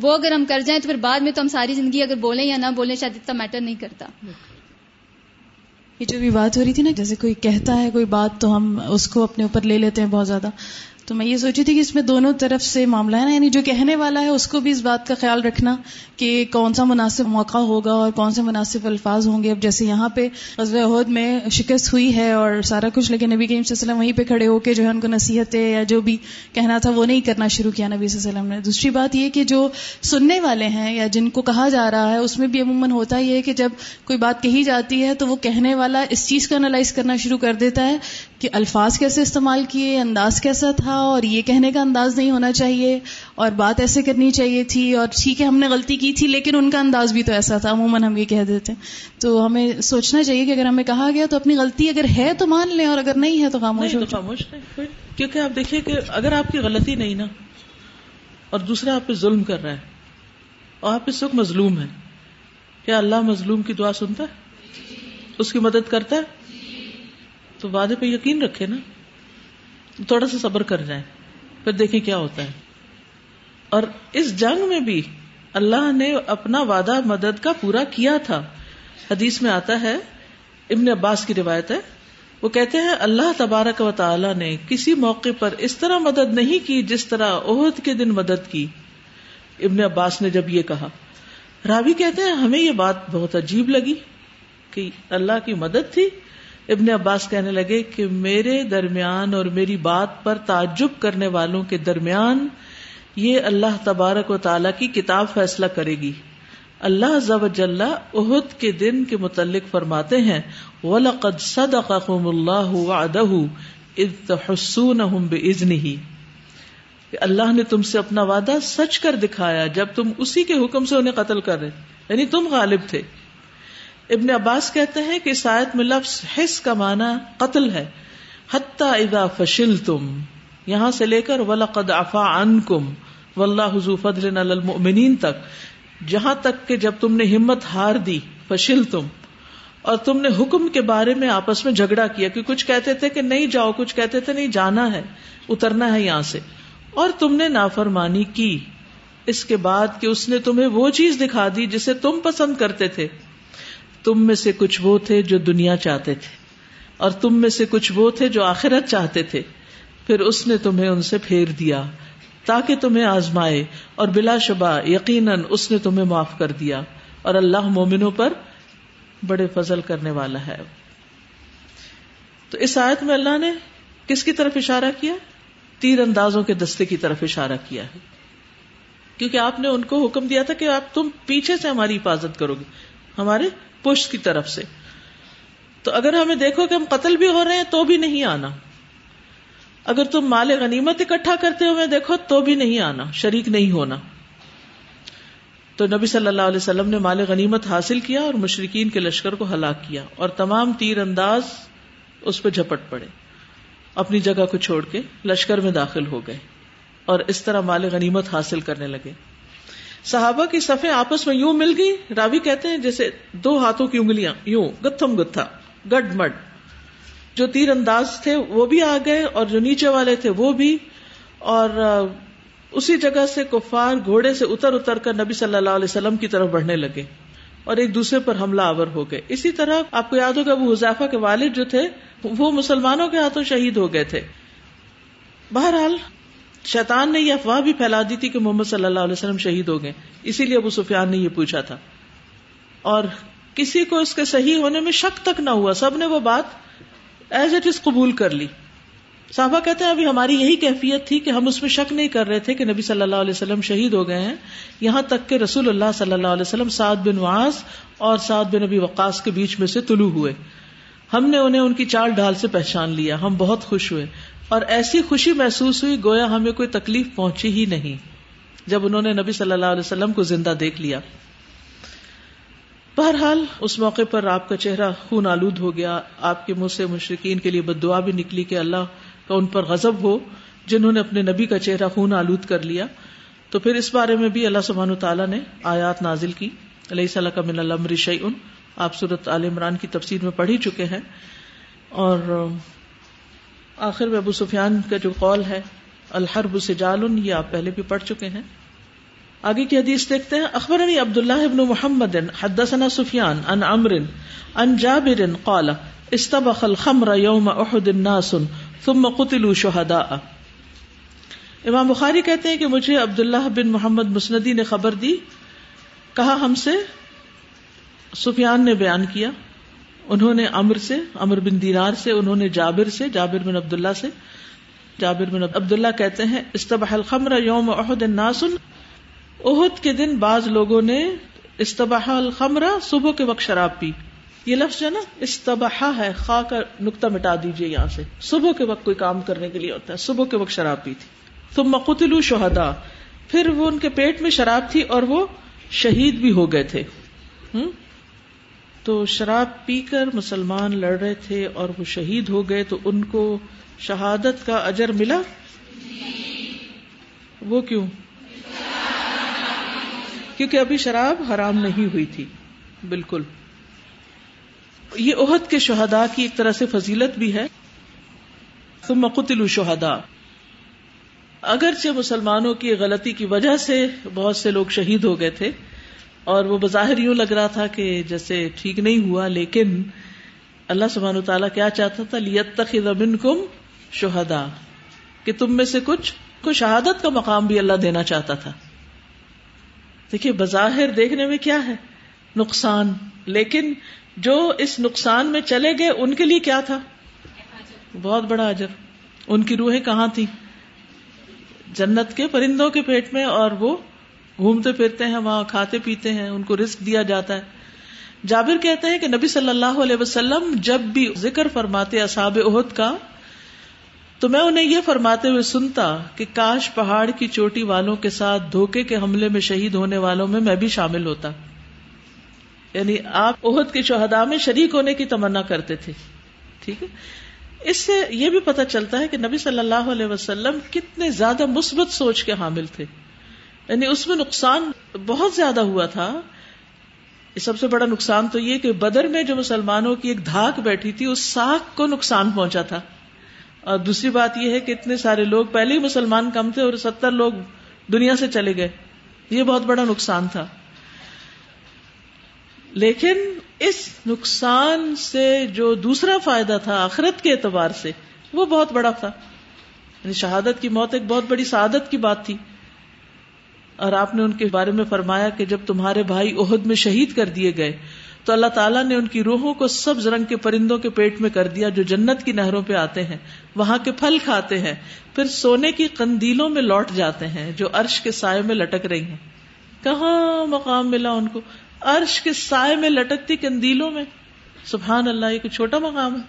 وہ اگر ہم کر جائیں تو پھر بعد میں تو ہم ساری زندگی اگر بولیں یا نہ بولیں، شاید اتنا میٹر نہیں کرتا۔ یہ جو بھی بات ہو رہی تھی نا، جیسے کوئی کہتا ہے، کوئی بات تو ہم اس کو اپنے اوپر لے لیتے ہیں بہت زیادہ۔ تو میں یہ سوچی تھی کہ اس میں دونوں طرف سے معاملہ ہے نا یعنی جو کہنے والا ہے اس کو بھی اس بات کا خیال رکھنا کہ کون سا مناسب موقع ہوگا اور کون سے مناسب الفاظ ہوں گے۔ اب جیسے یہاں پہ غزب عہد میں شکست ہوئی ہے اور سارا کچھ، لیکن نبی کریم صلی اللہ علیہ وسلم وہیں پہ کھڑے ہو کے جو ہے ان کو نصیحتیں یا جو بھی کہنا تھا وہ نہیں کرنا شروع کیا نبی صلی اللہ علیہ وسلم نے۔ دوسری بات یہ کہ جو سننے والے ہیں یا جن کو کہا جا رہا ہے، اس میں بھی عموماً ہوتا یہ ہے کہ جب کوئی بات کہی جاتی ہے تو وہ کہنے والا اس چیز کا انالائز کرنا شروع کر دیتا ہے کہ الفاظ کیسے استعمال کیے انداز کیسا تھا اور یہ کہنے کا انداز نہیں ہونا چاہیے اور بات ایسے کرنی چاہیے تھی اور ٹھیک ہے ہم نے غلطی کی تھی لیکن ان کا انداز بھی تو ایسا تھا عموماً ہم یہ کہہ دیتے ہیں۔ تو ہمیں سوچنا چاہیے کہ اگر ہمیں کہا گیا تو اپنی غلطی اگر ہے تو مان لیں اور اگر نہیں ہے تو خاموش ہو خاموش کیونکہ آپ دیکھیے کہ اگر آپ کی غلطی نہیں نا اور دوسرا آپ پہ ظلم کر رہا ہے اور آپ اس وقت مظلوم ہے کیا اللہ مظلوم کی دعا سنتا ہے؟ اس کی مدد کرتا ہے؟ تو وعدے پہ یقین رکھے نا، تھوڑا سا صبر کر جائیں، پھر دیکھیں کیا ہوتا ہے۔ اور اس جنگ میں بھی اللہ نے اپنا وعدہ، مدد کا پورا کیا تھا۔ حدیث میں آتا ہے، ابن عباس کی روایت ہے، وہ کہتے ہیں، اللہ تبارک و تعالی نے کسی موقع پر اس طرح مدد نہیں کی جس طرح عہد کے دن مدد کی۔ ابن عباس نے جب یہ کہا، راوی کہتے ہیں، ہمیں یہ بات بہت عجیب لگی کہ اللہ کی مدد تھی ابن عباس کہنے لگے کہ میرے درمیان اور میری بات پر تعجب کرنے والوں کے درمیان یہ اللہ تبارک و تعالی کی کتاب فیصلہ کرے گی۔ اللہ ضب عہد کے دن کے متعلق فرماتے ہیں، وَلَقَدْ صَدَقَكُمُ اللَّهُ وَعْدَهُ اِذْ تَحُسُّونَهُمْ بِإِذْنِهِ۔ اللہ نے تم سے اپنا وعدہ سچ کر دکھایا جب تم اسی کے حکم سے انہیں قتل کر رہے یعنی تم غالب تھے۔ ابن عباس کہتے ہیں کہ سائد میں لفظ حص کا معنی قتل ہے۔ حتی اذا فشل تم یہاں سے لے کر ولقد عفا عنکم، واللہ حضو فضل المؤمنین تک۔ جہاں تک کہ جب تم نے ہمت ہار دی فشل تم اور تم نے حکم کے بارے میں آپس میں جھگڑا کیا کہ کچھ کہتے تھے کہ نہیں جاؤ، کچھ کہتے تھے نہیں جانا ہے، اترنا ہے یہاں سے۔ اور تم نے نافرمانی کی، اس کے بعد کہ اس نے تمہیں وہ چیز دکھا دی جسے تم پسند کرتے تھے۔ تم میں سے کچھ وہ تھے جو دنیا چاہتے تھے اور تم میں سے کچھ وہ تھے جو آخرت چاہتے تھے پھر اس نے تمہیں ان سے پھیر دیا تاکہ تمہیں آزمائے اور بلا شبہ یقیناً اس نے تمہیں معاف کر دیا اور اللہ مومنوں پر بڑے فضل کرنے والا ہے۔ تو اس آیت میں اللہ نے کس کی طرف اشارہ کیا؟ تیر اندازوں کے دستے کی طرف اشارہ کیا ہے۔ کیونکہ آپ نے ان کو حکم دیا تھا کہ آپ تم پیچھے سے ہماری حفاظت کرو گے۔ ہمارے پشت کی طرف سے۔ تو اگر ہمیں دیکھو کہ ہم قتل بھی ہو رہے ہیں تو بھی نہیں آنا۔ اگر تم مال غنیمت اکٹھا کرتے ہوئے دیکھو تو بھی نہیں آنا، شریک نہیں ہونا۔ تو نبی صلی اللہ علیہ وسلم نے مال غنیمت حاصل کیا اور مشرقین کے لشکر کو ہلاک کیا اور تمام تیر انداز اس پہ جھپٹ پڑے۔ اپنی جگہ کو چھوڑ کے لشکر میں داخل ہو گئے اور اس طرح مال غنیمت حاصل کرنے لگے۔ صحابہ کی صفیں آپس میں یوں مل گئی، راوی کہتے ہیں جیسے دو ہاتھوں کی انگلیاں یوں، گتھم گتھا، گڈ مڈ۔ جو تیر انداز تھے وہ بھی آ گئے اور جو نیچے والے تھے وہ بھی۔ اور اسی جگہ سے کفار گھوڑے سے اتر اتر کر نبی صلی اللہ علیہ وسلم کی طرف بڑھنے لگے اور ایک دوسرے پر حملہ آور ہو گئے۔ اسی طرح آپ کو یاد ہوگا وہ حذافہ کے والد جو تھے، وہ مسلمانوں کے ہاتھوں شہید ہو گئے تھے۔ بہرحال شیطان نے یہ افواہ بھی پھیلا دی تھی کہ محمد صلی اللہ علیہ وسلم شہید ہو گئے۔ اسی لیے ابو سفیان نے یہ پوچھا تھا۔ اور کسی کو اس کے صحیح ہونے میں شک تک نہ ہوا۔ سب نے وہ بات ایز اٹ از قبول کر لی۔ صحابہ کہتے ہیں، ابھی ہماری یہی کیفیت تھی کہ ہم اس میں شک نہیں کر رہے تھے کہ نبی صلی اللہ علیہ وسلم شہید ہو گئے ہیں۔ یہاں تک کہ رسول اللہ صلی اللہ علیہ وسلم سعد بن واس اور سعد بن نبی وقاص کے بیچ میں سے طلوع ہوئے۔ ہم نے انہیں ان کی چال ڈال سے پہچان لیا۔ ہم بہت خوش ہوئے۔ اور ایسی خوشی محسوس ہوئی گویا ہمیں کوئی تکلیف پہنچی ہی نہیں جب انہوں نے نبی صلی اللہ علیہ وسلم کو زندہ دیکھ لیا۔ بہرحال اس موقع پر آپ کا چہرہ خون آلود ہو گیا۔ آپ کے منہ سے مشرقین کے لیے بد دعا بھی نکلی کہ اللہ کا ان پر غزب ہو، جنہوں نے اپنے نبی کا چہرہ خون آلود کر لیا۔ تو پھر اس بارے میں بھی اللہ سبحان تعالیٰ نے آیات نازل کی۔ علیہ صلاح کا من المر شعین آپ صورت عال عمران کی تفسیر میں پڑھ ہی چکے ہیں۔ اور آخر میں ابو سفیان کا جو قول ہے، الحرب سے جالن یہ آپ پہلے بھی پڑھ چکے ہیں۔ آگے کی حدیث دیکھتے ہیں اخبر عبد اللہ ابن محمد، حدثنا سفیان ان امر ان جابر قال، استبخ الخمر یوم احد الناس ثم قتلوا شهداء امام بخاری کہتے ہیں کہ مجھے عبداللہ بن محمد مسندی نے خبر دی، کہا ہم سے، سفیان نے بیان کیا۔ انہوں نے امر سے، امر بن دینار سے، انہوں نے جابر سے، جابر بن عبداللہ سے، جابر بن عبداللہ کہتے ہیں، استبح الخمر یوم احد الناس. عہد کے دن بعض لوگوں نے استباح الخمرہ صبح کے وقت شراب پی۔ یہ لفظ جو ہے نا استباہ ہے، خا کا نقطہ مٹا دیجیے یہاں سے۔ صبح کے وقت کوئی کام کرنے کے لیے ہوتا ہے، صبح کے وقت شراب پی تھی۔ تم مقتلو شہدا پھر وہ ان کے پیٹ میں شراب تھی اور وہ شہید بھی ہو گئے تھے۔ تو شراب پی کر مسلمان لڑ رہے تھے اور وہ شہید ہو گئے تو ان کو شہادت کا اجر ملا؟ وہ کیوں؟ کیونکہ ابھی شراب حرام نہیں ہوئی تھی۔ بالکل۔ یہ عہد کے شہدا کی ایک طرح سے فضیلت بھی ہے۔ تم مقتل شہدا اگرچہ مسلمانوں کی غلطی کی وجہ سے بہت سے لوگ شہید ہو گئے تھے اور وہ بظاہر یوں لگ رہا تھا کہ جیسے ٹھیک نہیں ہوا، لیکن اللہ سبحانہ تعالیٰ کیا چاہتا تھا؟ لیت تخن کم شہدا کہ تم میں سے کچھ کو شہادت کا مقام بھی اللہ دینا چاہتا تھا۔ دیکھیے، بظاہر دیکھنے میں کیا ہے؟ نقصان۔ لیکن جو اس نقصان میں چلے گئے، ان کے لیے کیا تھا؟ بہت بڑا اجر۔ ان کی روحیں کہاں تھی جنت کے پرندوں کے پیٹ میں اور وہ گھومتے پھرتے ہیں، وہاں کھاتے پیتے ہیں، ان کو رسک دیا جاتا ہے۔ جابر کہتے ہیں کہ نبی صلی اللہ علیہ وسلم جب بھی ذکر فرماتے اصاب عہد کا، تو میں انہیں یہ فرماتے ہوئے سنتا کہ کاش پہاڑ کی چوٹی والوں کے ساتھ دھوکے کے حملے میں شہید ہونے والوں میں میں بھی شامل ہوتا۔ یعنی آپ عہد کے شہدا میں شریک ہونے کی تمنا کرتے تھے۔ ٹھیک ہے؟ اس سے یہ بھی پتہ چلتا ہے کہ نبی صلی اللہ علیہ وسلم کتنے زیادہ مثبت سوچ کے حامل تھے۔ یعنی اس میں نقصان بہت زیادہ ہوا تھا۔ سب سے بڑا نقصان تو یہ کہ بدر میں جو مسلمانوں کی ایک دھاک بیٹھی تھی، اس ساکھ کو نقصان پہنچا تھا۔ اور دوسری بات یہ ہے کہ اتنے سارے لوگ پہلے ہی مسلمان کم تھے اور ستر لوگ دنیا سے چلے گئے۔ یہ بہت بڑا نقصان تھا۔ لیکن اس نقصان سے جو دوسرا فائدہ تھا آخرت کے اعتبار سے، وہ بہت بڑا تھا۔ یعنی شہادت کی موت ایک بہت بڑی سعادت کی بات تھی۔ اور آپ نے ان کے بارے میں فرمایا کہ جب تمہارے بھائی عہد میں شہید کر دیے گئے، تو اللہ تعالیٰ نے ان کی روحوں کو سبز رنگ کے پرندوں کے پیٹ میں کر دیا جو جنت کی نہروں پہ آتے ہیں، وہاں کے پھل کھاتے ہیں، پھر سونے کی قندیلوں میں لوٹ جاتے ہیں جو عرش کے سائے میں لٹک رہی ہیں۔ کہاں مقام ملا ان کو؟ عرش کے سائے میں لٹکتی قندیلوں میں۔ سبحان اللہ، یہ چھوٹا مقام ہے۔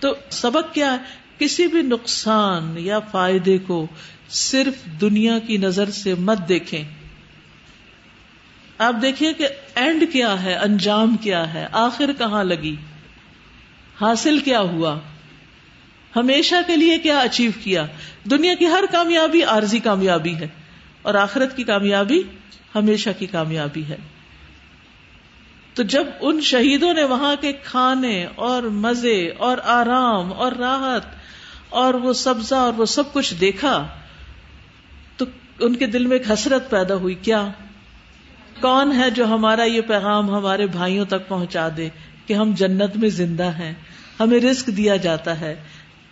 تو سبق کیا ہے؟ کسی بھی نقصان یا فائدے کو صرف دنیا کی نظر سے مت دیکھیں۔ آپ دیکھیے کہ اینڈ کیا ہے، انجام کیا ہے، آخر کہاں لگی، حاصل کیا ہوا، ہمیشہ کے لیے کیا اچیو کیا۔ دنیا کی ہر کامیابی عارضی کامیابی ہے اور آخرت کی کامیابی ہمیشہ کی کامیابی ہے۔ تو جب ان شہیدوں نے وہاں کے کھانے اور مزے اور آرام اور راحت اور وہ سبزہ اور وہ سب کچھ دیکھا ان کے دل میں ایک حسرت پیدا ہوئی، کیا؟ کون ہے جو ہمارا یہ پیغام ہمارے بھائیوں تک پہنچا دے کہ ہم جنت میں زندہ ہیں؟ ہمیں رسک دیا جاتا ہے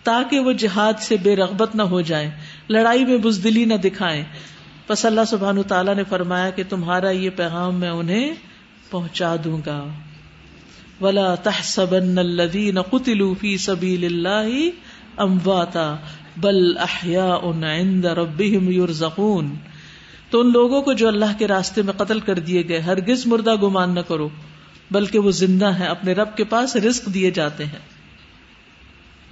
تاکہ وہ جہاد سے بے رغبت نہ ہو جائیں، لڑائی میں بزدلی نہ دکھائیں۔ بس اللہ سبحان تعالیٰ نے فرمایا کہ تمہارا یہ پیغام میں انہیں پہنچا دوں گا۔ ولا تحسبن الذين قتلوا في سبيل الله امواتا بل احياء عند ربهم يرزقون تو ان لوگوں کو جو اللہ کے راستے میں قتل کر دیے گئے، ہرگز مردہ گمان نہ کرو، بلکہ وہ زندہ ہیں، اپنے رب کے پاس رزق دیے جاتے ہیں۔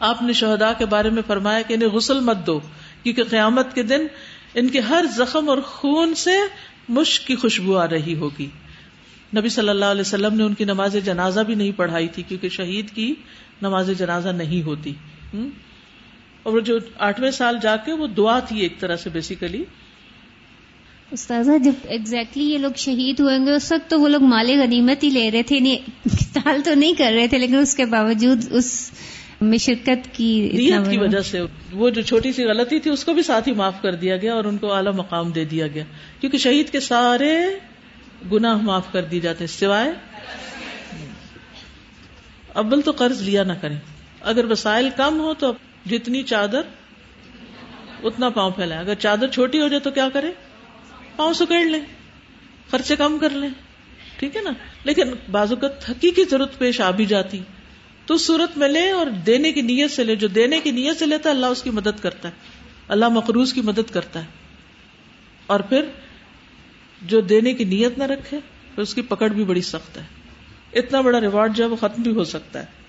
آپ نے شہدا کے بارے میں فرمایا کہ انہیں غسل مت دو، کیونکہ قیامت کے دن ان کے ہر زخم اور خون سے مشک کی خوشبو آ رہی ہوگی۔ نبی صلی اللہ علیہ وسلم نے ان کی نماز جنازہ بھی نہیں پڑھائی تھی، کیونکہ شہید کی نماز جنازہ نہیں ہوتی۔ اور جو آٹھویں سال جا کے وہ دعا تھی ایک طرح سے بیسیکلی استاذہ جب ایگزیکٹلی یہ لوگ شہید ہوئیں گے اس وقت تو وہ لوگ مال غنیمت ہی لے رہے تھے نہیں تو نہیں کر رہے تھے لیکن اس کے باوجود اس میں شرکت کی نیت کی وجہ سے وہ جو چھوٹی سی غلطی تھی اس کو بھی ساتھ ہی معاف کر دیا گیا اور ان کو اعلیٰ مقام دے دیا گیا۔ کیونکہ شہید کے سارے گناہ معاف کر دی جاتے ہیں سوائے ابل تو قرض لیا نہ کریں۔ اگر وسائل کم ہو تو جتنی چادر اتنا پاؤں پھیلائے۔ اگر چادر چھوٹی ہو جائے تو کیا کرے؟ پاؤں سکیڑ لیں خرچے کم کر لیں ٹھیک ہے نا؟ لیکن بازو کا تھکی کی ضرورت پیش آ بھی جاتی۔ تو صورت میں لے اور دینے کی نیت سے لے۔ جو دینے کی نیت سے لیتا ہے، اللہ اس کی مدد کرتا ہے۔ اللہ مقروض کی مدد کرتا ہے۔ اور پھر جو دینے کی نیت نہ رکھے، پھر اس کی پکڑ بھی بڑی سخت ہے۔ اتنا بڑا ریوارڈ جو ہے، وہ ختم بھی ہو سکتا ہے۔